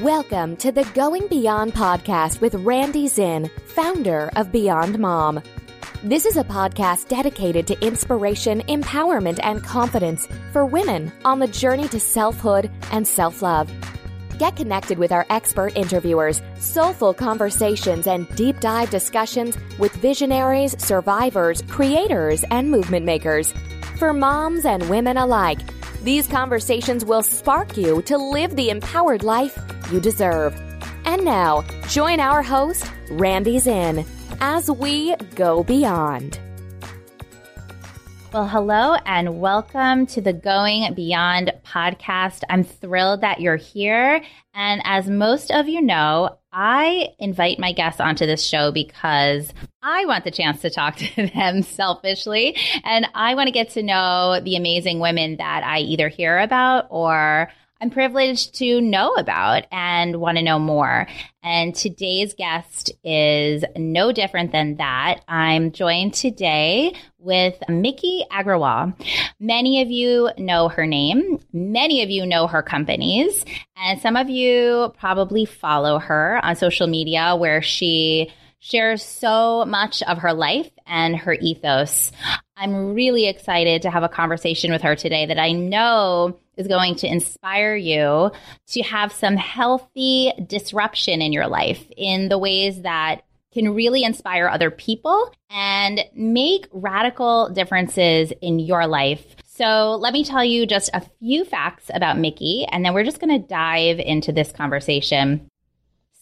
Welcome to the Going Beyond podcast with Randi Zinn, founder of Beyond Mom. This is a podcast dedicated to inspiration, empowerment, and confidence for women on the journey to selfhood and self love. Get connected with our expert interviewers, soulful conversations, and deep dive discussions with visionaries, survivors, creators, and movement makers. For moms and women alike, these conversations will spark you to live the empowered life you deserve. And now, join our host, Randi Zinn, as we go beyond. Well, hello and welcome to the Going Beyond podcast. I'm thrilled that you're here. And as most of you know, I invite my guests onto this show because I want the chance to talk to them selfishly. And I want to get to know the amazing women that I either hear about or I'm privileged to know about and want to know more. And today's guest is no different than that. I'm joined today with Miki Agrawal. Many of you know her name. Many of you know her companies. And some of you probably follow her on social media where she shares so much of her life and her ethos. I'm really excited to have a conversation with her today that I know is going to inspire you to have some healthy disruption in your life in the ways that can really inspire other people and make radical differences in your life. So, let me tell you just a few facts about Miki, and then we're just going to dive into this conversation.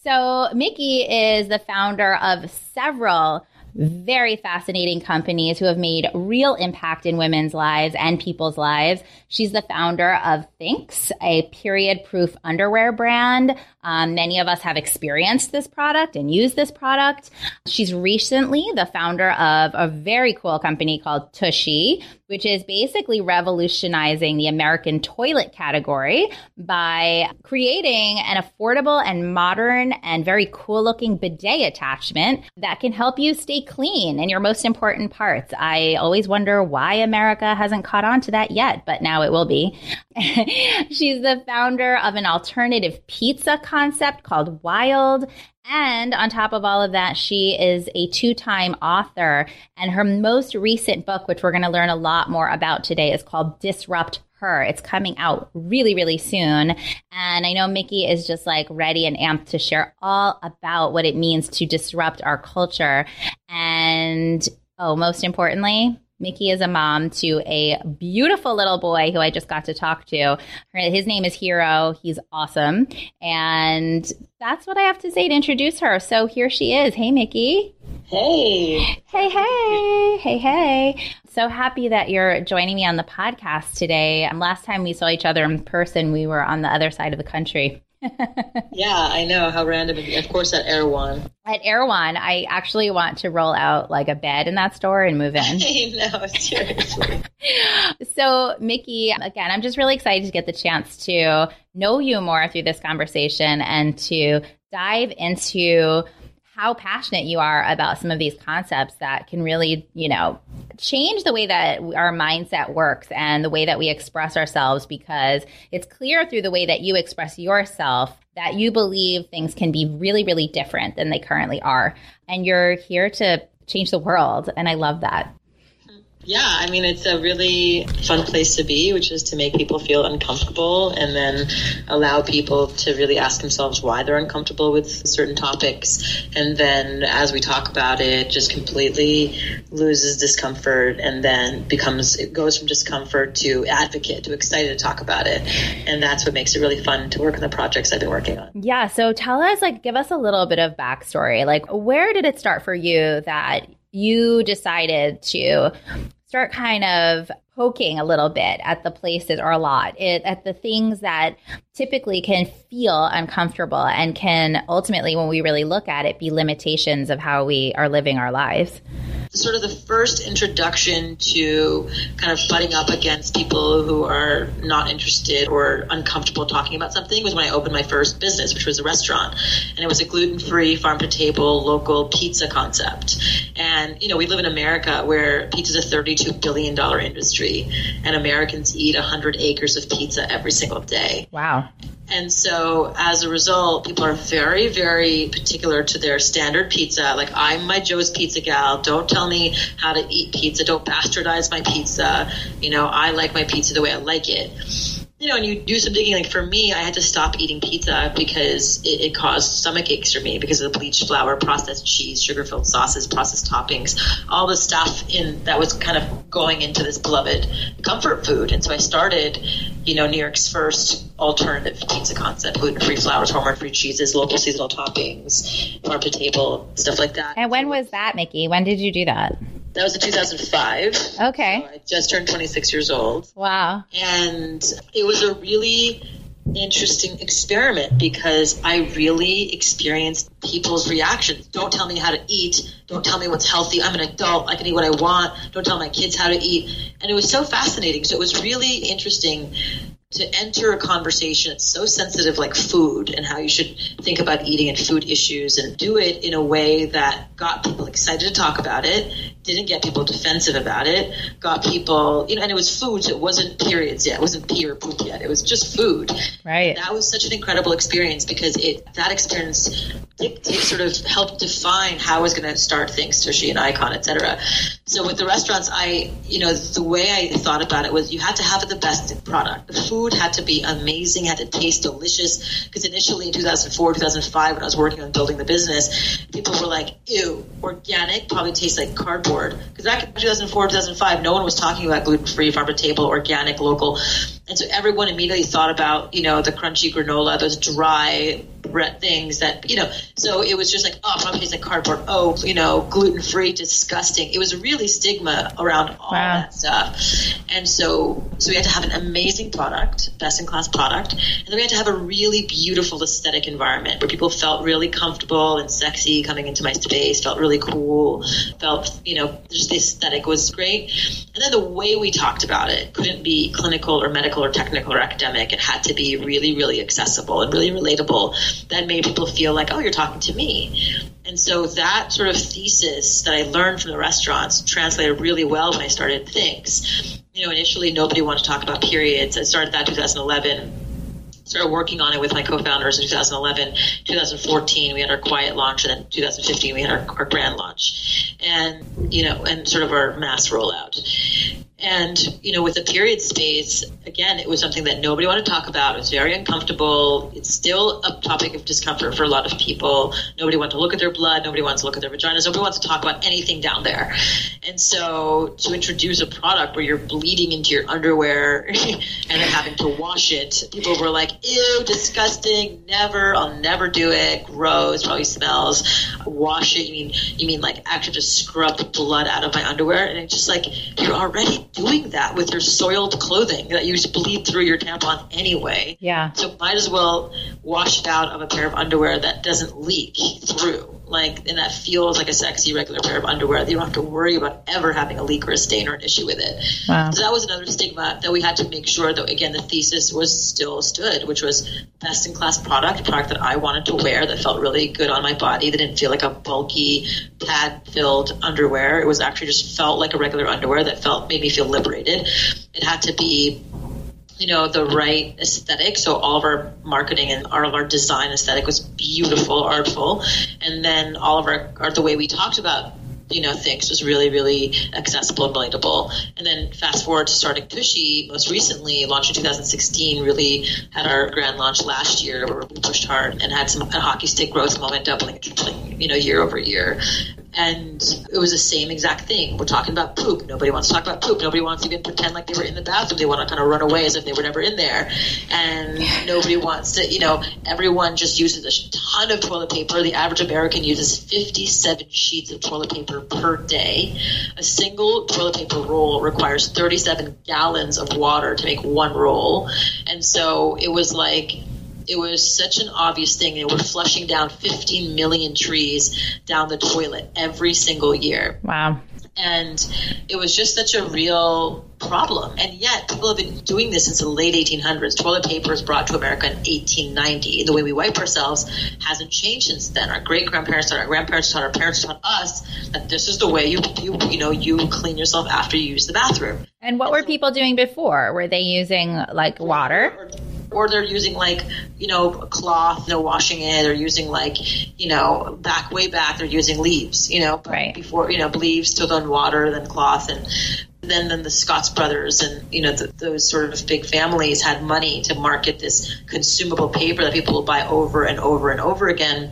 So, Miki is the founder of several very fascinating companies who have made real impact in women's lives and people's lives. She's the founder of Thinx, a period proof underwear brand. Um, many of us have experienced this product and used this product. She's recently the founder of a very cool company called Tushy, which is basically revolutionizing the American toilet category by creating an affordable and modern and very cool looking bidet attachment that can help you stay clean in your most important parts. I always wonder why America hasn't caught on to that yet, but now it will be. She's the founder of an alternative pizza concept called Wild and on top of all of that, she is a two time author. And her most recent book, which we're going to learn a lot more about today, is called Disrupt her. It's coming out really, really soon. And I know Miki is just like ready and amped to share all about what it means to disrupt our culture. And oh, most importantly, Miki is a mom to a beautiful little boy who I just got to talk to. His name is Hero. He's awesome. And that's what I have to say to introduce her. So here she is. Hey, Miki. Hey. Hey, hey. Hey, hey. So happy that you're joining me on the podcast today. Last time we saw each other in person, we were on the other side of the country. yeah, I know how random. Of course, at Erewhon. At Erewhon, I actually want to roll out like a bed in that store and move in. I know, seriously. so, Miki, again, I'm just really excited to get the chance to know you more through this conversation and to dive into how passionate you are about some of these concepts that can really, you know, change the way that our mindset works and the way that we express ourselves because it's clear through the way that you express yourself that you believe things can be really, really different than they currently are. And you're here to change the world. And I love that. Yeah, I mean, it's a really fun place to be, which is to make people feel uncomfortable and then allow people to really ask themselves why they're uncomfortable with certain topics. And then as we talk about it, just completely loses discomfort and then becomes, it goes from discomfort to advocate to excited to talk about it. And that's what makes it really fun to work on the projects I've been working on. Yeah. So tell us, like, give us a little bit of backstory. Like, where did it start for you that you decided to start kind of poking a little bit at the places or a lot it, at the things that typically can feel uncomfortable and can ultimately when we really look at it be limitations of how we are living our lives sort of the first introduction to kind of butting up against people who are not interested or uncomfortable talking about something was when I opened my first business, which was a restaurant. And it was a gluten free, farm to table, local pizza concept. And, you know, we live in America where pizza is a $32 billion industry and Americans eat 100 acres of pizza every single day. Wow. And so as a result, people are very, very particular to their standard pizza. Like I'm my Joe's Pizza gal. Don't tell me how to eat pizza. Don't bastardize my pizza. You know, I like my pizza the way I like it you know, and you do some digging. Like for me, I had to stop eating pizza because it, it caused stomach aches for me because of the bleached flour, processed cheese, sugar-filled sauces, processed toppings, all the stuff in that was kind of going into this beloved comfort food. And so I started, you know, New York's first alternative pizza concept: gluten-free flours, hormone-free cheeses, local seasonal toppings, farm to table, stuff like that. And when was that, Miki? When did you do that? That was in 2005. Okay. So I just turned 26 years old. Wow. And it was a really interesting experiment because I really experienced people's reactions. Don't tell me how to eat. Don't tell me what's healthy. I'm an adult. I can eat what I want. Don't tell my kids how to eat. And it was so fascinating. So it was really interesting to enter a conversation that's so sensitive like food and how you should think about eating and food issues and do it in a way that got people excited to talk about it didn't get people defensive about it got people you know and it was food so it wasn't periods yet. It wasn't pee or poop yet. It was just food. Right. And that was such an incredible experience because it that experience dictate, sort of helped define how I was going to start things Tushy and icon etc so with the restaurants I you know the way I thought about it was you had to have the best product. The food food had to be amazing, had to taste delicious. Because initially in 2004, 2005, when I was working on building the business, people were like, ew, organic probably tastes like cardboard. Because back in 2004, 2005, no one was talking about gluten free, farm to table, organic, local. And so everyone immediately thought about, you know, the crunchy granola, those dry bread things that, you know, so it was just like, oh, probably tastes like cardboard. Oh, you know, gluten free, disgusting. It was really stigma around all wow. that stuff. And so, so we had to have an amazing product, best in class product. And then we had to have a really beautiful aesthetic environment where people felt really comfortable and sexy coming into my space, felt really cool, felt, you know, just the aesthetic was great. And then the way we talked about it couldn't be clinical or medical or technical or academic. It had to be really, really accessible and really relatable. That made people feel like, oh, you're talking to me. And so that sort of thesis that I learned from the restaurants translated really well when I started Thinx. You know, initially nobody wanted to talk about periods. I started that 2011 started working on it with my co-founders in 2011 2014 we had our quiet launch and then 2015 we had our, our grand launch and you know and sort of our mass rollout and, you know, with the period space, again, it was something that nobody wanted to talk about. It was very uncomfortable. It's still a topic of discomfort for a lot of people. Nobody wants to look at their blood. Nobody wants to look at their vaginas. Nobody wants to talk about anything down there. And so to introduce a product where you're bleeding into your underwear and then having to wash it, people were like, ew, disgusting. Never. I'll never do it. Gross. Probably smells. Wash it. You mean, you mean like actually just scrub the blood out of my underwear? And it's just like, you're already doing that with your soiled clothing that you bleed through your tampon anyway. Yeah. So might as well wash it out of a pair of underwear that doesn't leak through. Like, and that feels like a sexy regular pair of underwear that you don't have to worry about ever having a leak or a stain or an issue with it. Wow. So that was another stigma that we had to make sure that, again, the thesis was still stood, which was best in class product, product that I wanted to wear that felt really good on my body, that didn't feel like a bulky, pad filled underwear. It was actually just felt like a regular underwear that felt, made me feel liberated. It had to be you know the right aesthetic. So all of our marketing and all of our design aesthetic was beautiful artful. And then all of our, our the way we talked about you know things was really really accessible and relatable. And then fast forward to starting tushy most recently launched in 2016 really had our grand launch last year where we pushed hard and had some a hockey stick growth moment doubling tripling you know year over year and it was the same exact thing. We're talking about poop. Nobody wants to talk about poop. Nobody wants to even pretend like they were in the bathroom. They want to kind of run away as if they were never in there. And nobody wants to, you know, everyone just uses a ton of toilet paper. The average American uses 57 sheets of toilet paper per day. A single toilet paper roll requires 37 gallons of water to make one roll. And so it was like, it was such an obvious thing. They were flushing down 15 million trees down the toilet every single year. Wow. And it was just such a real problem. And yet, people have been doing this since the late 1800s. Toilet paper was brought to America in 1890. The way we wipe ourselves hasn't changed since then. Our great grandparents taught our grandparents taught our parents taught us that this is the way you, you, you know, you clean yourself after you use the bathroom. And what and were so, people doing before? Were they using like water? or they're using like you know cloth, no washing it, or using like you know back way back they're using leaves, you know, right. before you know leaves to then water, then cloth, and then then the Scotts brothers and you know the, those sort of big families had money to market this consumable paper that people will buy over and over and over again,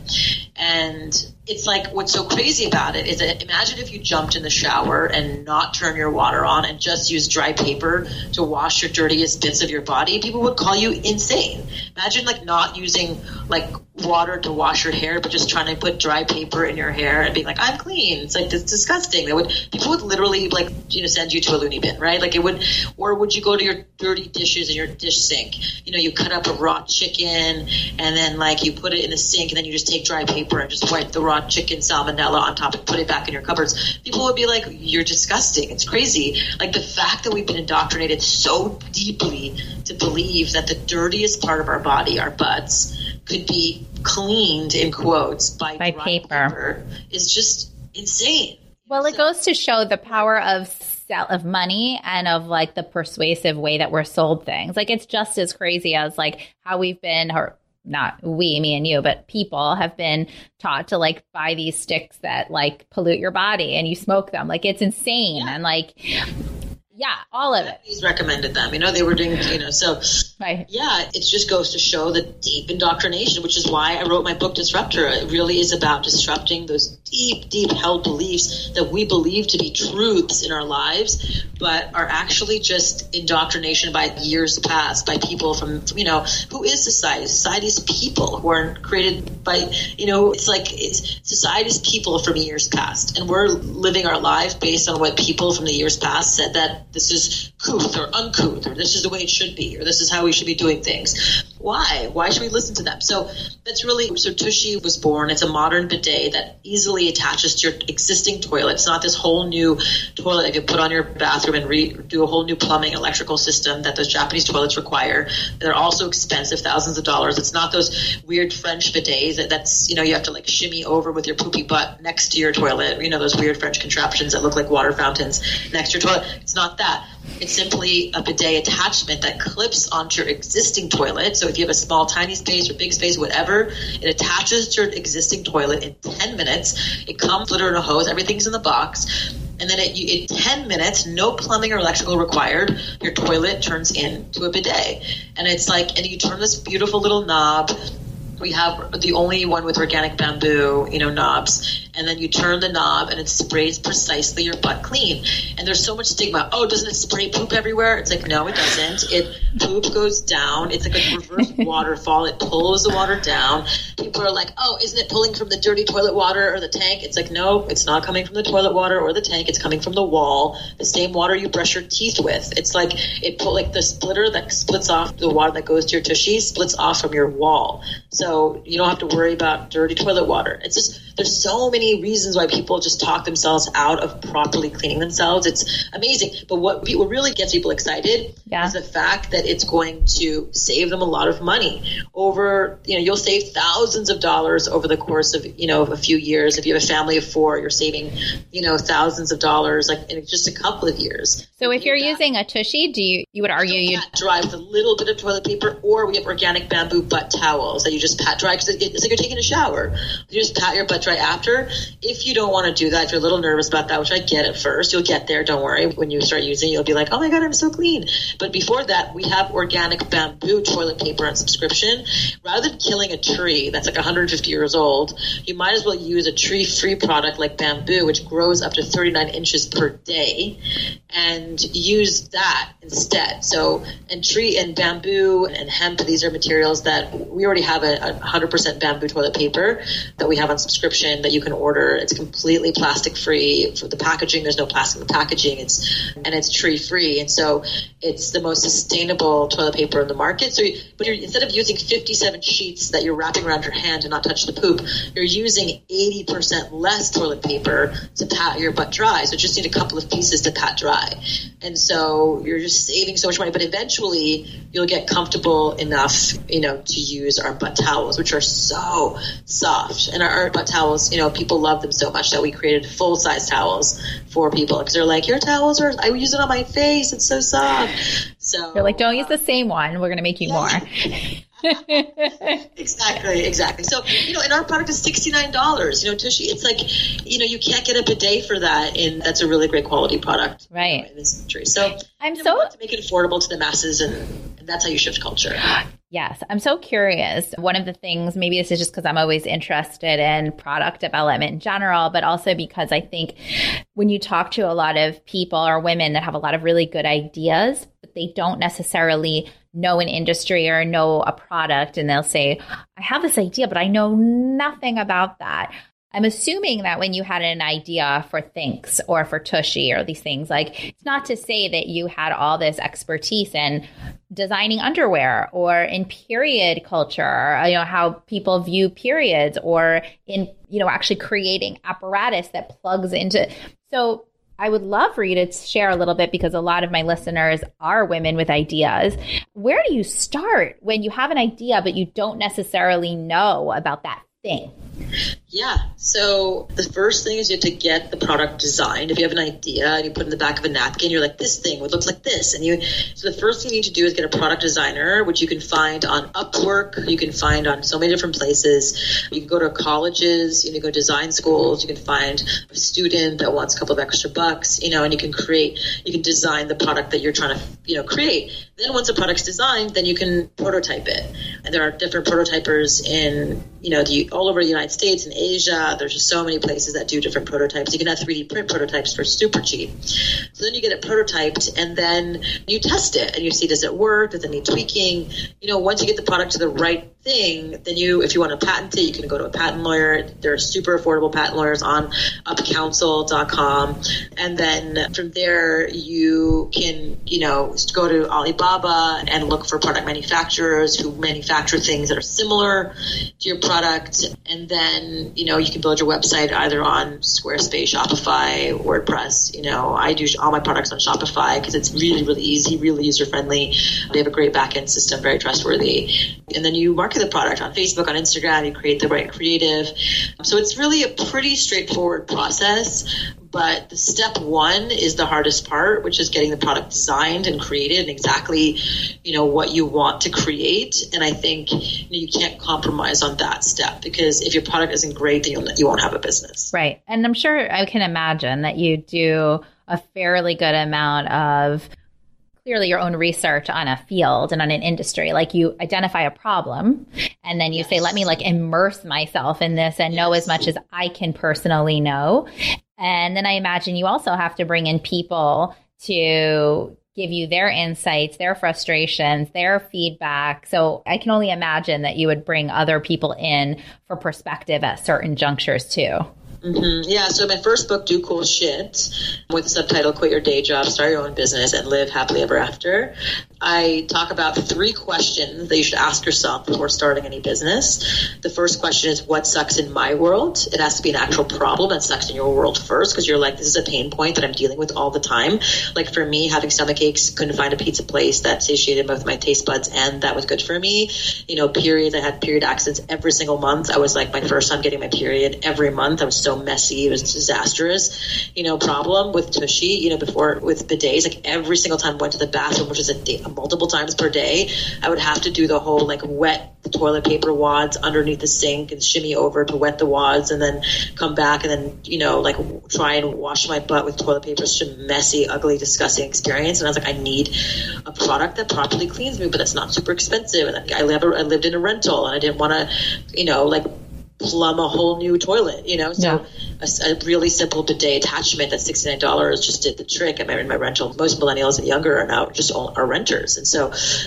and it's like what's so crazy about it is that imagine if you jumped in the shower and not turn your water on and just use dry paper to wash your dirtiest bits of your body people would call you insane. Imagine like not using like water to wash your hair but just trying to put dry paper in your hair and being like i'm clean. It's like it's disgusting. That would people would literally like you know send you to a loony bin right? Like it would or would you go to your dirty dishes in your dish sink? You know you cut up a raw chicken and then like you put it in the sink and then you just take dry paper and just wipe the raw chicken salmonella on top and put it back in your cupboards, people would be like, "You're disgusting. It's crazy." Like the fact that we've been indoctrinated so deeply to believe that the dirtiest part of our body, our butts, could be cleaned in quotes by, by paper. paper is just insane. Well, it goes to show the power of of money and of like the persuasive way that we're sold things. Like it's just as crazy as like how we've been or not we, me and you, but people have been taught to like buy these sticks that like pollute your body and you smoke them. Like it's insane. Yeah. And like, yeah, all of it. He's recommended them. You know, they were doing, you know, so right. yeah, it just goes to show the deep indoctrination, which is why I wrote my book Disrupt-Her. It really is about disrupting those deep, deep held beliefs that we believe to be truths in our lives, but are actually just indoctrination by years past by people from, you know, who is society? Society's people who are created by, you know, it's like it's society's people from years past. And we're living our life based on what people from the years past said that this is couth or uncouth, or this is the way it should be, or this is how we should be doing things. Why? Why should we listen to them? So that's really, so Tushy was born. It's a modern bidet that easily attaches to your existing toilet. It's not this whole new toilet that you put on your bathroom and re- do a whole new plumbing electrical system that those Japanese toilets require. They're also expensive, thousands of dollars. It's not those weird French bidets that, that's, you know, you have to like shimmy over with your poopy butt next to your toilet. You know, those weird French contraptions that look like water fountains next to your toilet. It's not that. It's simply a bidet attachment that clips onto your existing toilet. So if you have a small, tiny space or big space, whatever, it attaches to your existing toilet in 10 minutes. It comes in a hose. Everything's in the box. And then it, in 10 minutes, no plumbing or electrical required, your toilet turns into a bidet. And it's like, and you turn this beautiful little knob we have the only one with organic bamboo, you know, knobs and then you turn the knob and it sprays precisely your butt clean. And there's so much stigma. Oh, doesn't it spray poop everywhere? It's like, no, it doesn't. It poop goes down. It's like a reverse waterfall. It pulls the water down. People are like, oh, isn't it pulling from the dirty toilet water or the tank? It's like, no, it's not coming from the toilet water or the tank. It's coming from the wall, the same water you brush your teeth with. It's like it put like the splitter that splits off the water that goes to your tushy splits off from your wall. So you don't have to worry about dirty toilet water. It's just there's so many reasons why people just talk themselves out of properly cleaning themselves. It's amazing. But what, what really gets people excited yeah. is the fact that it's going to save them a lot of money over, you know, you'll save thousands of dollars over the course of, you know, a few years. If you have a family of four, you're saving, you know, thousands of dollars like in just a couple of years. So if you're using a tushy, do you, you would argue you with a little bit of toilet paper or we have organic bamboo butt towels that you just pat dry because it's like you're taking a shower. You just pat your butt dry after. If you don't want to do that, if you're a little nervous about that, which I get at first, you'll get there. Don't worry. When you start using it, you'll be like, oh my God, I'm so clean. But before that, we have organic bamboo toilet paper on subscription. Rather than killing a tree that's like 150 years old, you might as well use a tree free product like bamboo, which grows up to 39 inches per day, and use that instead. So, and tree and bamboo and hemp, these are materials that we already have a 100% bamboo toilet paper that we have on subscription that you can order. It's completely plastic free. For the packaging, there's no plastic in the packaging. It's and it's tree free, and so it's the most sustainable toilet paper in the market. So, you, but instead of using 57 sheets that you're wrapping around your hand to not touch the poop, you're using 80% less toilet paper to pat your butt dry. So just need a couple of pieces to pat dry, and so you're just saving so much money. But eventually, you'll get comfortable enough, you know, to use our butt towels, which are so soft, and our, our butt towels you know, people love them so much that we created full size towels for people because they're like, your towels are, I use it on my face. It's so soft. So you're like, don't use the um, same one. We're going to make you yeah. more. exactly, exactly. So, you know, and our product is $69. You know, Tushy, it's like, you know, you can't get up a bidet for that. And that's a really great quality product. Right. In this country. So I'm you know, so to make it affordable to the masses and that's how you shift culture. Yes, I'm so curious. One of the things, maybe this is just because I'm always interested in product development in general, but also because I think when you talk to a lot of people or women that have a lot of really good ideas, but they don't necessarily know an industry or know a product, and they'll say, I have this idea, but I know nothing about that. I'm assuming that when you had an idea for Thinx or for Tushy or these things, like it's not to say that you had all this expertise in designing underwear or in period culture, you know, how people view periods or in, you know, actually creating apparatus that plugs into. So I would love for you to share a little bit because a lot of my listeners are women with ideas. Where do you start when you have an idea, but you don't necessarily know about that thing? Yeah. So the first thing is you have to get the product designed. If you have an idea and you put it in the back of a napkin, you're like, this thing would look like this. And you, so the first thing you need to do is get a product designer, which you can find on Upwork. You can find on so many different places. You can go to colleges, you can go to design schools. You can find a student that wants a couple of extra bucks, you know, and you can create, you can design the product that you're trying to, you know, create. Then once the product's designed, then you can prototype it. And there are different prototypers in, you know, the, all over the United States and Asia. There's just so many places that do different prototypes. You can have 3D print prototypes for super cheap. So then you get it prototyped and then you test it and you see does it work? Does it need tweaking? You know, once you get the product to the right thing, then you, if you want to patent it, you can go to a patent lawyer. There are super affordable patent lawyers on upcounsel.com. And then from there, you can, you know, go to Alibaba and look for product manufacturers who manufacture things that are similar to your product. And then, you know, you can build your website either on Squarespace, Shopify, WordPress. You know, I do all my products on Shopify because it's really, really easy, really user friendly. They have a great backend system, very trustworthy. And then you market the product on Facebook, on Instagram, you create the right creative. So it's really a pretty straightforward process. But the step one is the hardest part, which is getting the product designed and created and exactly, you know, what you want to create. And I think you, know, you can't compromise on that step because if your product isn't great, then you'll, you won't have a business. Right. And I'm sure I can imagine that you do a fairly good amount of clearly your own research on a field and on an industry. Like you identify a problem and then you yes. say, let me like immerse myself in this and yes. know as much as I can personally know. And then I imagine you also have to bring in people to give you their insights, their frustrations, their feedback. So I can only imagine that you would bring other people in for perspective at certain junctures too. Mm-hmm. Yeah, so my first book, Do Cool Shit, with the subtitle Quit Your Day Job, Start Your Own Business, and Live Happily Ever After, I talk about three questions that you should ask yourself before starting any business. The first question is, What sucks in my world? It has to be an actual problem that sucks in your world first, because you're like, This is a pain point that I'm dealing with all the time. Like for me, having stomach aches, couldn't find a pizza place that satiated both my taste buds and that was good for me. You know, periods, I had period accidents every single month. I was like, my first time getting my period every month. I was so so messy. It was disastrous, you know, problem with Tushy, you know, before with bidets, like every single time I went to the bathroom, which is a day, multiple times per day, I would have to do the whole like wet the toilet paper wads underneath the sink and shimmy over to wet the wads and then come back and then, you know, like try and wash my butt with toilet paper. Such a messy, ugly, disgusting experience. And I was like, I need a product that properly cleans me, but that's not super expensive. And I, live, I lived in a rental and I didn't want to, you know, like plumb a whole new toilet, you know? So yeah. A, a, really simple bidet attachment that's $69 just did the trick. I mean, my rental, most millennials and younger are now just all, are renters. And so,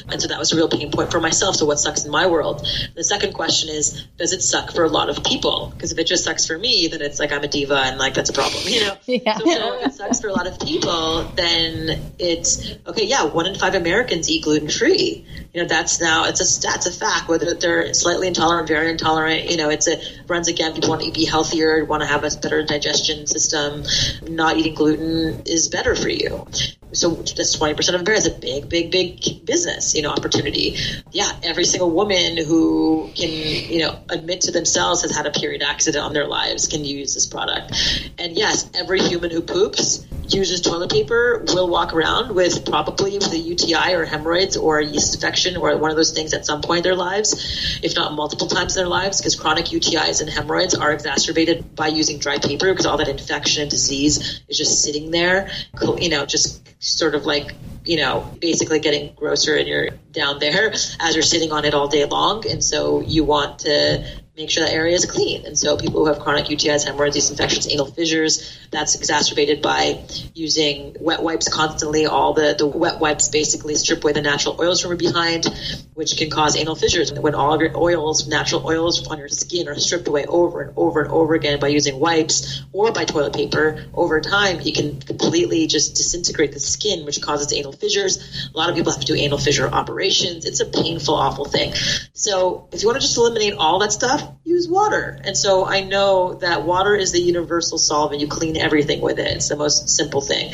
and so that was a real pain point for myself. So what sucks in my world? The second question is, does it suck for a lot of people? Because if it just sucks for me, then it's like I'm a diva and like that's a problem, you know? Yeah. So, so if it sucks for a lot of people, then it's, okay, yeah, one in five Americans eat gluten free. You know, that's now, it's a, that's a fact, whether they're slightly intolerant, very intolerant, you know, it's a, runs again. People want to be healthier, want to have a better digestion system. Not eating gluten is better for you. So that's 20% of America is a big, big, big business, you know, opportunity. Yeah, every single woman who can, you know, admit to themselves has had a period accident on their lives can use this product. And yes, every human who poops uses toilet paper will walk around with probably with a UTI or hemorrhoids or a yeast infection or one of those things at some point in their lives, if not multiple times in their lives, because chronic UTIs and hemorrhoids are exacerbated by using dry paper because all that infection and disease is just sitting there, you know, just sort of like you know, basically getting grosser and you're down there as you're sitting on it all day long. And so you want to make sure that area is clean. And so people who have chronic UTIs, hemorrhoids, yeast infections, anal fissures, that's exacerbated by using wet wipes constantly. All the, the wet wipes basically strip away the natural oils from behind, which can cause anal fissures. When all your oils, natural oils on your skin are stripped away over and over and over again by using wipes or by toilet paper, over time you can completely just disintegrate the skin, which causes anal fissures. A lot of people have to do anal fissure operations. It's a painful, awful thing. So if you want to just eliminate all that stuff, use water. And so I know that water is the universal solvent. You clean everything with it. It's the most simple thing.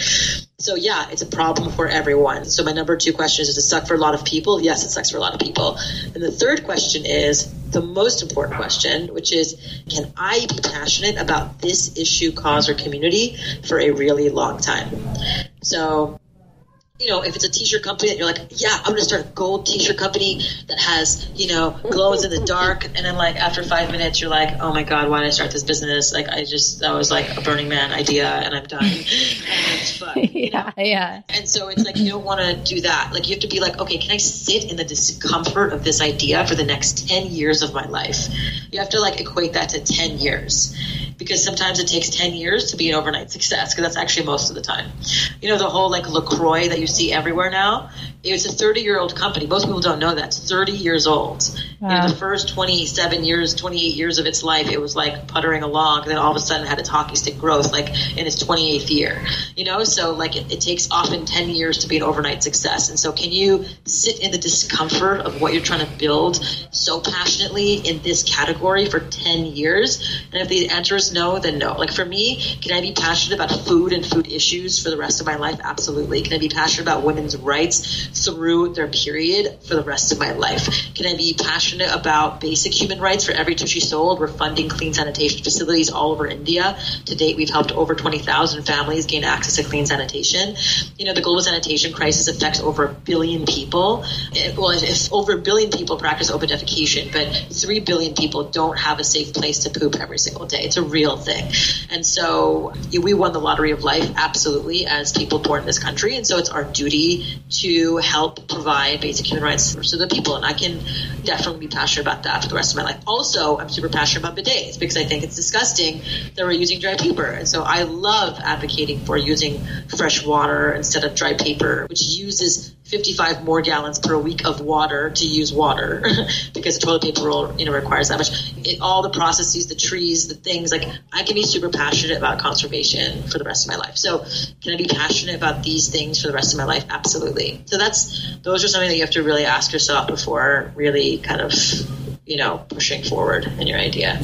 So yeah, it's a problem for everyone. So my number two question is, does it suck for a lot of people? Yes, it sucks for a lot of people. And the third question is the most important question, which is, can I be passionate about this issue, cause, or community for a really long time? So you know, if it's a t-shirt company that you're like, yeah, I'm going to start a gold t-shirt company that has, you know, glows in the dark. And then like after five minutes, you're like, oh my God, why did I start this business? Like I just, that was like a Burning Man idea and I'm done. and it's fun. yeah. Know? Yeah. And so it's like, you don't want to do that. Like you have to be like, okay, can I sit in the discomfort of this idea for the next 10 years of my life? You have to like equate that to 10 years because sometimes it takes 10 years to be an overnight success because that's actually most of the time. You know, the whole like LaCroix that you see everywhere now, it's a 30 year old company. Most people don't know that. It's 30 years old. Wow. You know, the first 27 years, 28 years of its life, it was like puttering along. And then all of a sudden it had its hockey stick growth, like in its 28th year. You know, so like it, it takes often 10 years to be an overnight success. And so can you sit in the discomfort of what you're trying to build so passionately in this category for 10 years? And if the answer is no, then no. Like for me, can I be passionate about food and food issues for the rest of my life? Absolutely. Can I be passionate about women's rights through their period for the rest of my life? Can I be passionate about basic human rights for every tushy sold. We're funding clean sanitation facilities all over India. To date, we've helped over 20,000 families gain access to clean sanitation. You know, the global sanitation crisis affects over a billion people. well, if over a billion people practice open defecation, but 3 billion people don't have a safe place to poop every single day. It's a real thing. And so we won the lottery of life, absolutely, as people born in this country. And so it's our duty to help provide basic human rights to the people. And I can definitely be passionate about that for the rest of my life. Also, I'm super passionate about bidets because I think it's disgusting that we're using dry paper. And so I love advocating for using fresh water instead of dry paper, which uses 55 more gallons per week of water to use water because toilet paper roll, you know, requires that much. It, all the processes, the trees, the things like I can be super passionate about conservation for the rest of my life. So can I be passionate about these things for the rest of my life? Absolutely. So that's, those are something that you have to really ask yourself before really kind of you know, pushing forward in your idea.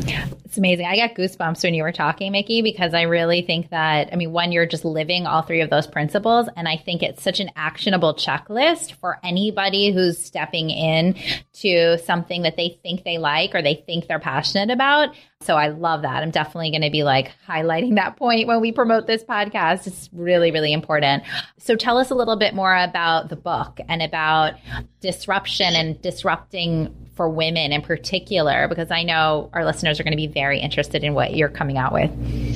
It's amazing. I got goosebumps when you were talking, Miki, because I really think that, I mean, one, you're just living all three of those principles. And I think it's such an actionable checklist for anybody who's stepping in to something that they think they like or they think they're passionate about. So I love that. I'm definitely going to be like highlighting that point when we promote this podcast. It's really, really important. So tell us a little bit more about the book and about disruption and disrupting for women in particular? Because I know our listeners are going to be very interested in what you're coming out with.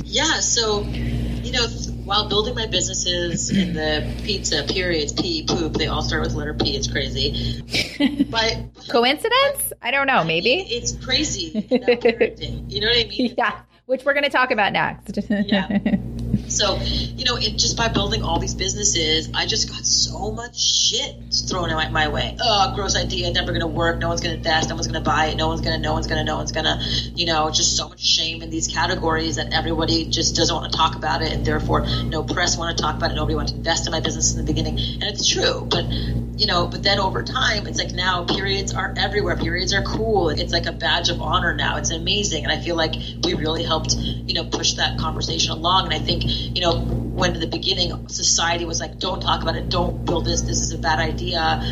Yeah. So, you know, while building my businesses in the pizza periods, P, poop, they all start with letter P. It's crazy. But coincidence? I don't know. Maybe it's crazy. You know what I mean? Yeah. Which we're going to talk about next. yeah. So, you know, it, just by building all these businesses, I just got so much shit thrown my, my way. Oh, gross idea, never gonna work. No one's gonna invest. No one's gonna buy it. No one's gonna. No one's gonna. No one's gonna. You know, just so much shame in these categories that everybody just doesn't want to talk about it, and therefore no press want to talk about it. Nobody wants to invest in my business in the beginning, and it's true. But you know, but then over time, it's like now periods are everywhere. Periods are cool. It's like a badge of honor now. It's amazing, and I feel like we really helped you know push that conversation along. And I think you know, when in the beginning society was like, don't talk about it, don't build this, this is a bad idea,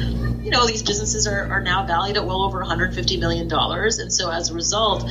you know, these businesses are, are now valued at well over $150 million. And so as a result,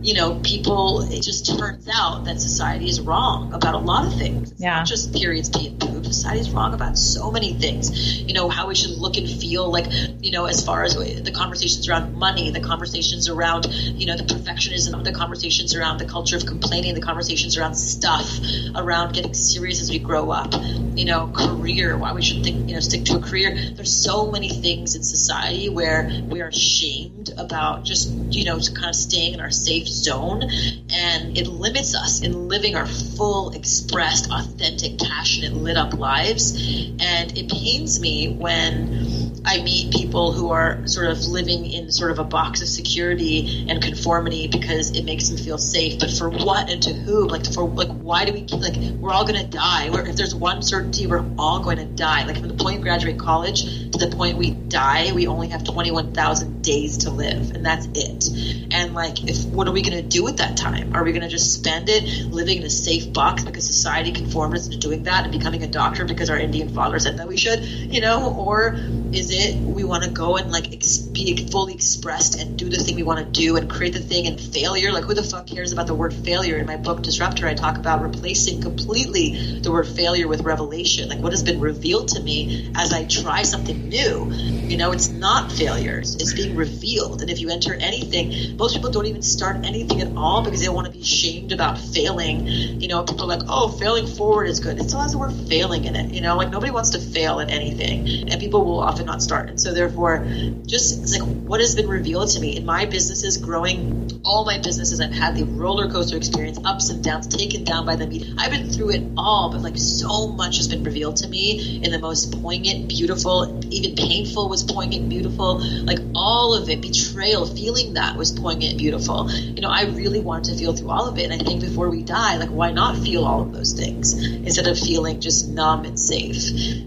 you know, people, it just turns out that society is wrong about a lot of things. It's Yeah. not just periods being poop. Society is wrong about so many things. You know, how we should look and feel like, you know, as far as the conversations around money, the conversations around, you know, the perfectionism, the conversations around the culture of complaining, the conversations around stuff, around getting serious as we grow up, you know, career, why we should think, you know, stick to a career. There's so many things in society where we are shamed about just, you know, just kind of staying in our safe zone and it limits us in living our full, expressed, authentic, passionate, lit up lives. And it pains me when I meet people who are sort of living in sort of a box of security and conformity because it makes them feel safe. But for what and to whom? Like for like why do we keep, like we're all gonna die? We're, if there's one certainty, we're all going to die. Like from the point we graduate college to the point we die, we only have twenty one thousand days to live, and that's it. And like, if what are we gonna do with that time? Are we gonna just spend it living in a safe box because society conformed us into doing that and becoming a doctor because our Indian father said that we should, you know, or is it we want to go and like ex- be fully expressed and do the thing we want to do and create the thing and failure? Like, who the fuck cares about the word failure? In my book Disrupt-Her, I talk about replacing completely the word failure with revelation. Like, what has been revealed to me as I try something new. You know, it's not failures; it's being revealed. And if you enter anything, most people don't even start anything at all because they don't want to be shamed about failing. You know, people are like, "Oh, failing forward is good." It still has the word failing in it. You know, like nobody wants to fail at anything, and people will often not start. And so, therefore, just it's like what has been revealed to me in my businesses, growing all my businesses. I've had the roller coaster experience, ups and downs, taken down by the media. I've been through it all, but like so much has been revealed to me in the most poignant, beautiful, even painful was poignant, beautiful. Like all of it, betrayal, feeling that was poignant, beautiful. You know, I really wanted to feel through all of it. And I think before we die, like why not feel all of those things instead of feeling just numb and safe?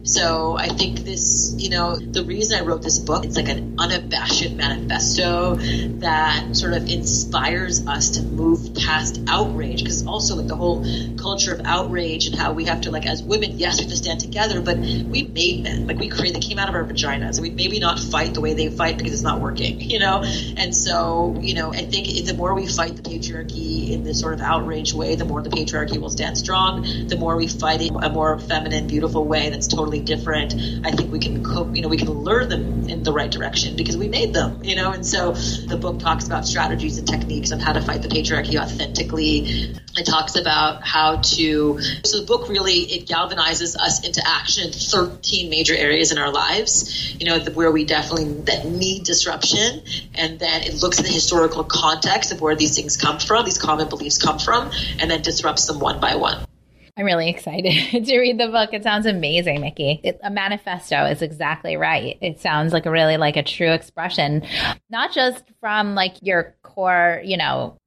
So I think this, you know, the reason I wrote this book, it's like an unabashed manifesto that sort of inspires us to move past outrage because also like the whole culture of outrage and how we have to like as women, yes, we have to stand together, but we made men. Like we create they came out of our vaginas. And We maybe not fight the way they fight because it's not working, you know? And so, you know, I think the more we fight the patriarchy in this sort of outrage way, the more the patriarchy will stand strong. The more we fight it a more feminine, beautiful way that's totally different, I think we can cope, you know, we can lure them in the right direction because we made them, you know? And so the book talks about strategies and techniques on how to fight the patriarchy authentically. It talks about how to, so the book really, it galvanizes us into action 13 major areas in our lives, you know, where we definitely that need disruption. And then it looks at the historical context of where these things come from, these common beliefs come from, and then disrupts them one by one. I'm really excited to read the book. It sounds amazing, Miki. It, a manifesto is exactly right. It sounds like a really like a true expression, not just from like your core, you know,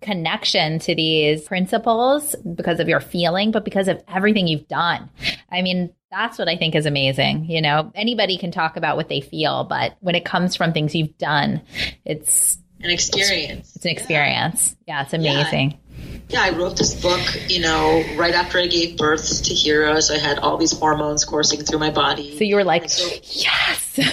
connection to these principles because of your feeling, but because of everything you've done. I mean, that's what I think is amazing. You know, anybody can talk about what they feel, but when it comes from things you've done, it's An experience. it's an experience. Yeah, it's amazing. Yeah, I wrote this book, you know, right after I gave birth to Heroes. I had all these hormones coursing through my body. So you were like, so- yes. yeah,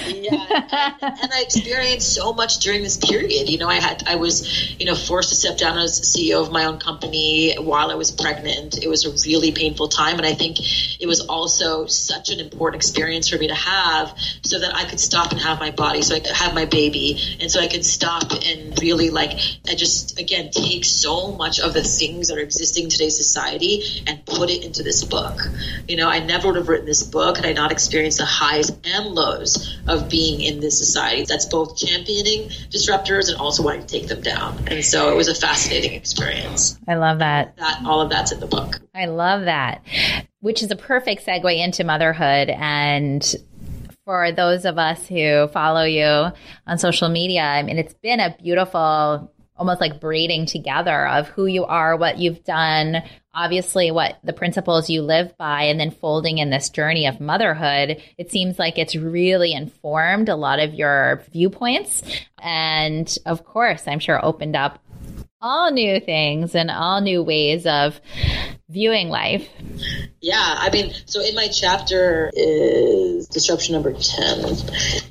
and, and I experienced so much during this period. You know, I had I was you know forced to step down as CEO of my own company while I was pregnant. It was a really painful time, and I think it was also such an important experience for me to have, so that I could stop and have my body, so I could have my baby, and so I could stop and really like I just again take so much of the things that are existing in today's society and put it into this book. You know, I never would have written this book had I not experienced the highs and lows of being in this society that's both championing disruptors and also wanting to take them down. And so it was a fascinating experience. I love that. That all of that's in the book. I love that, which is a perfect segue into motherhood. And for those of us who follow you on social media, I mean, it's been a beautiful, almost like braiding together of who you are, what you've done, obviously what the principles you live by, and then folding in this journey of motherhood. It seems like it's really informed a lot of your viewpoints. And of course, I'm sure opened up all new things and all new ways of viewing life. Yeah, I mean, so in my chapter is disruption number 10.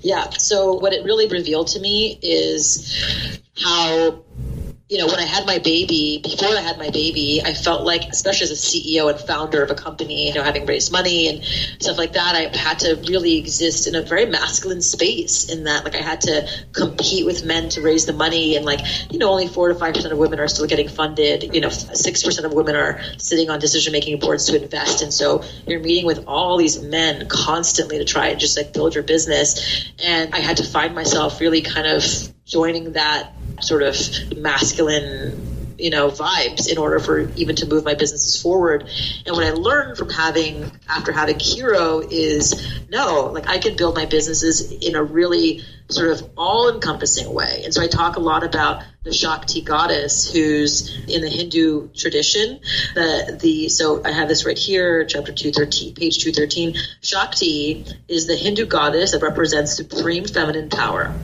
Yeah, so what it really revealed to me is how you know, when I had my baby, before I had my baby, I felt like, especially as a CEO and founder of a company, you know, having raised money and stuff like that, I had to really exist in a very masculine space in that, like, I had to compete with men to raise the money. And, like, you know, only four to 5% of women are still getting funded. You know, 6% of women are sitting on decision making boards to invest. And so you're meeting with all these men constantly to try and just, like, build your business. And I had to find myself really kind of joining that sort of masculine you know vibes in order for even to move my businesses forward. And what i learned from having after having hero is no like i can build my businesses in a really sort of all encompassing way and so i talk a lot about the Shakti goddess who's in the Hindu tradition. The the so I have this right here, chapter two thirteen, page two thirteen. Shakti is the Hindu goddess that represents supreme feminine power.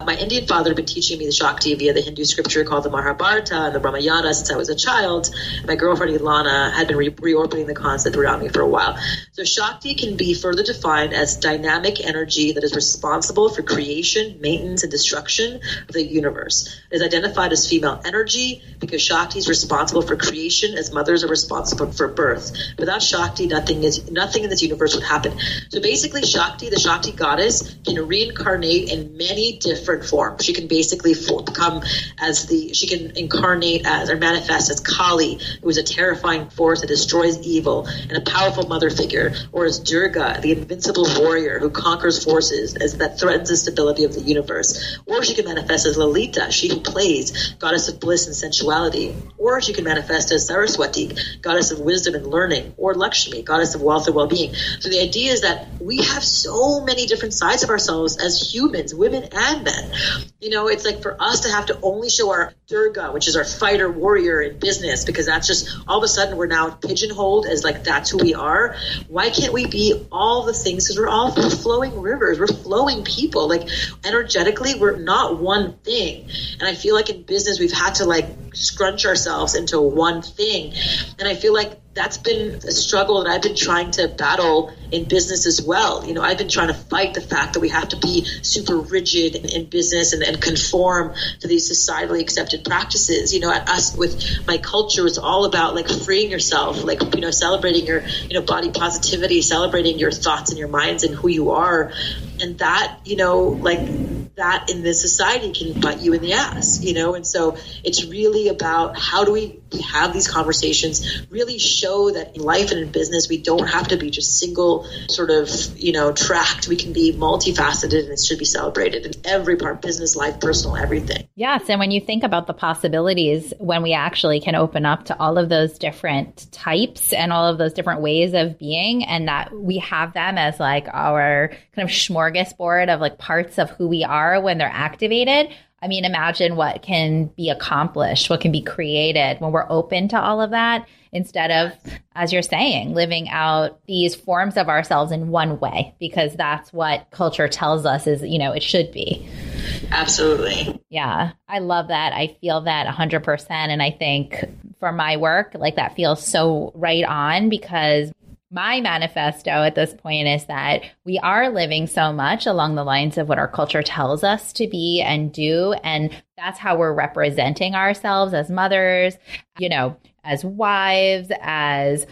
My Indian father had been teaching me the Shakti via the Hindu scripture called the Mahabharata and the Ramayana since I was a child. My girlfriend Ilana had been re- reorbiting the concept around me for a while. So Shakti can be further defined as dynamic energy that is responsible for creation, maintenance, and destruction of the universe. It is identified identified as female energy because Shakti is responsible for creation as mothers are responsible for birth. Without Shakti, nothing is nothing in this universe would happen. So basically, Shakti, the Shakti goddess, can reincarnate in many different forms. She can basically become as the she can incarnate as or manifest as Kali, who is a terrifying force that destroys evil and a powerful mother figure, or as Durga, the invincible warrior who conquers forces as that threatens the stability of the universe. Or she can manifest as Lalita, she who plays goddess of bliss and sensuality. Or she can manifest as Saraswati, goddess of wisdom and learning, or Lakshmi, goddess of wealth and well being. So the idea is that we have so many different sides of ourselves as humans, women and men. You know, it's like for us to have to only show our Durga, which is our fighter warrior in business, because that's just all of a sudden we're now pigeonholed as like that's who we are. Why can't we be all the things? Because we're all flowing rivers, we're flowing people. Like energetically, we're not one thing. And I feel like in business we've had to like scrunch ourselves into one thing. And I feel like that's been a struggle that I've been trying to battle in business as well. You know, I've been trying to fight the fact that we have to be super rigid in, in business and, and, conform to these societally accepted practices. You know, at us with my culture, it's all about like freeing yourself, like, you know, celebrating your, you know, body positivity, celebrating your thoughts and your minds and who you are. And that, you know, like that in this society can bite you in the ass, you know? And so it's really about how do we have these conversations, really show that in life and in business, we don't have to be just single sort of, you know, tracked. We can be multifaceted and it should be celebrated in every part, business, life, personal, everything. Yes. And when you think about the possibilities, when we actually can open up to all of those different types and all of those different ways of being, and that we have them as like our kind of smorgasbord of like parts of who we are when they're activated, I mean, imagine what can be accomplished, what can be created when we're open to all of that instead of, as you're saying, living out these forms of ourselves in one way, because that's what culture tells us is, you know, it should be. Absolutely. Yeah. I love that. I feel that 100%. And I think for my work, like that feels so right on because my manifesto at this point is that we are living so much along the lines of what our culture tells us to be and do. And that's how we're representing ourselves as mothers, you know, as wives, as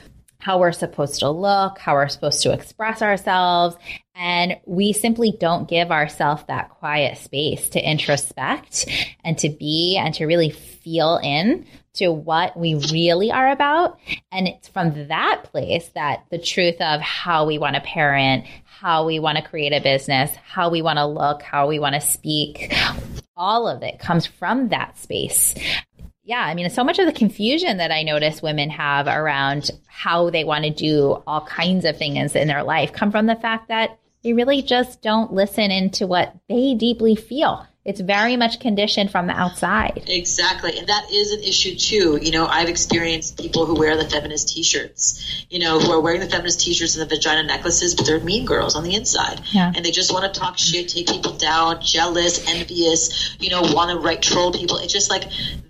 how we're supposed to look, how we're supposed to express ourselves. And we simply don't give ourselves that quiet space to introspect and to be and to really feel in to what we really are about. And it's from that place that the truth of how we want to parent, how we want to create a business, how we want to look, how we want to speak, all of it comes from that space. Yeah, I mean, so much of the confusion that I notice women have around how they want to do all kinds of things in their life come from the fact that they really just don't listen into what they deeply feel. It's very much conditioned from the outside. Exactly. And that is an issue too. You know, I've experienced people who wear the feminist t-shirts, you know, who are wearing the feminist t-shirts and the vagina necklaces, but they're mean girls on the inside. Yeah. And they just want to talk shit, take people down, jealous, envious, you know, want to write troll people. It's just like,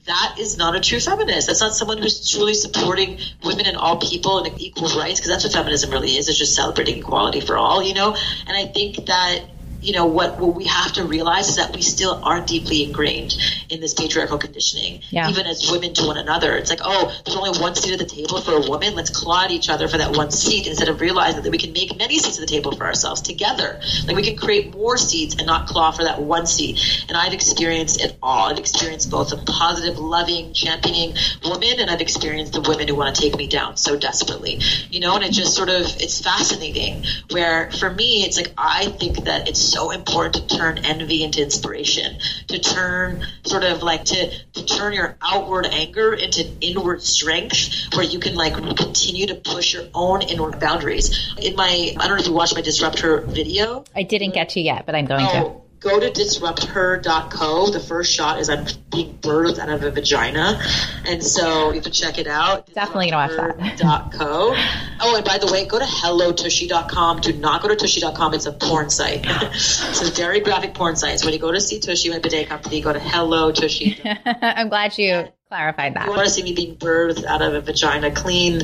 that is not a true feminist. That's not someone who's truly supporting women and all people and equal rights, because that's what feminism really is. It's just celebrating equality for all, you know? And I think that you know what what we have to realize is that we still are deeply ingrained in this patriarchal conditioning, Yeah. even as women to one another. It's like, oh, there's only one seat at the table for a woman. Let's claw at each other for that one seat instead of realizing that we can make many seats at the table for ourselves together. Like we can create more seats and not claw for that one seat. And I've experienced it all. I've experienced both a positive, loving, championing woman, and I've experienced the women who want to take me down so desperately. You know, and it just sort of it's fascinating. Where for me, it's like I think that it's so important to turn envy into inspiration, to turn sort of like to, to turn your outward anger into inward strength, where you can like continue to push your own inward boundaries. In my, I don't know if you watched my Disrupt-Her video. I didn't get to yet, but I'm going to. Oh, Go to disrupther.co. The first shot is I'm being birthed out of a vagina. And so you can check it out. Definitely gonna watch that. .co. Oh, and by the way, go to hellotushy.com. Do not go to tushy.com. It's a porn site. it's a very graphic porn site. So when you go to see Tushy, my bidet company, go to hello hellotushy. I'm glad you clarified that. you want to see me being birthed out of a vagina, clean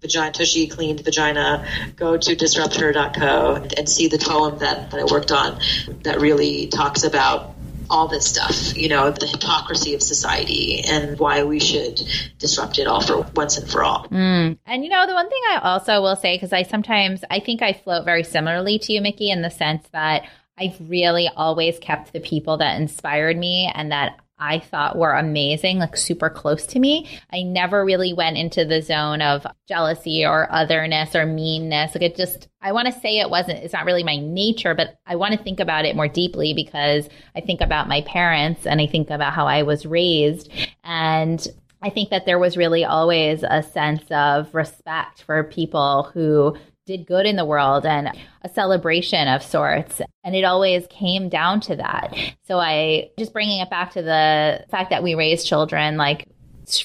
vagina, tushy, cleaned vagina, go to disrupther.co and see the poem that, that I worked on that really talks about all this stuff, you know, the hypocrisy of society and why we should disrupt it all for once and for all. Mm. And you know, the one thing I also will say, because I sometimes I think I float very similarly to you, Miki, in the sense that I've really always kept the people that inspired me and that I thought were amazing, like super close to me. I never really went into the zone of jealousy or otherness or meanness. Like it just, I want to say it wasn't, it's not really my nature, but I want to think about it more deeply because I think about my parents and I think about how I was raised. And I think that there was really always a sense of respect for people who did good in the world and a celebration of sorts. And it always came down to that. So I just bringing it back to the fact that we raise children, like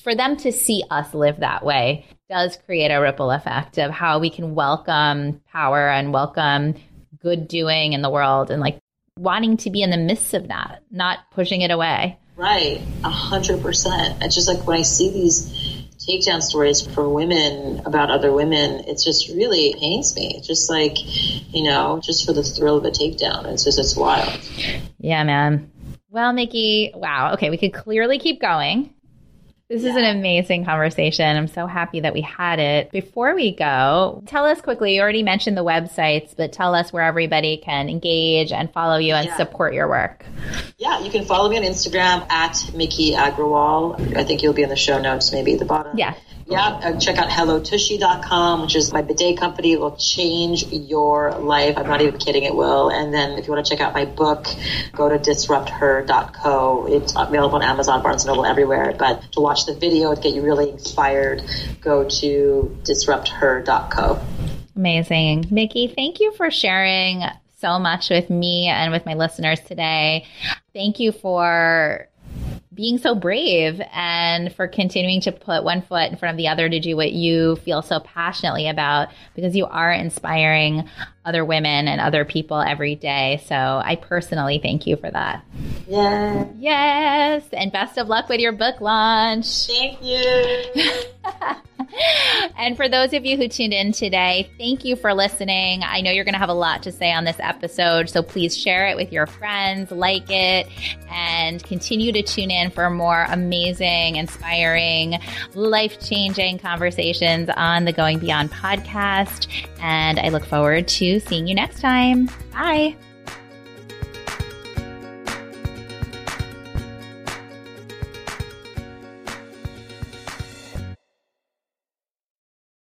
for them to see us live that way does create a ripple effect of how we can welcome power and welcome good doing in the world and like wanting to be in the midst of that, not pushing it away. Right, a hundred percent. It's just like when I see these takedown stories from women about other women, it just really pains me. It's just like, you know, just for the thrill of a takedown. It's just, it's wild. Yeah, man. Well, Miki, wow. Okay, we could clearly keep going. This is an amazing conversation. I'm so happy that we had it. Before we go, tell us quickly, you already mentioned the websites, but tell us where everybody can engage and follow you and Yeah. support your work. Yeah, you can follow me on Instagram at Miki Agrawal. I think you'll be in the show notes, maybe at the bottom. Yeah. Yeah, uh, check out hellotushy.com, which is my bidet company. It will change your life. I'm not even kidding, it will. And then if you want to check out my book, go to disrupther.co. It's available on Amazon, Barnes & Noble, everywhere. But to watch the video, to get you really inspired, go to disrupther.co. Amazing. Miki, thank you for sharing so much with me and with my listeners today. Thank you for being so brave and for continuing to put one foot in front of the other to do what you feel so passionately about because you are inspiring other women and other people every day. So I personally thank you for that. Yeah. Yes. And best of luck with your book launch. Thank you. And for those of you who tuned in today, thank you for listening. I know you're going to have a lot to say on this episode, so please share it with your friends, like it, and continue to tune in for more amazing, inspiring, life changing conversations on the Going Beyond podcast. And I look forward to seeing you next time. Bye.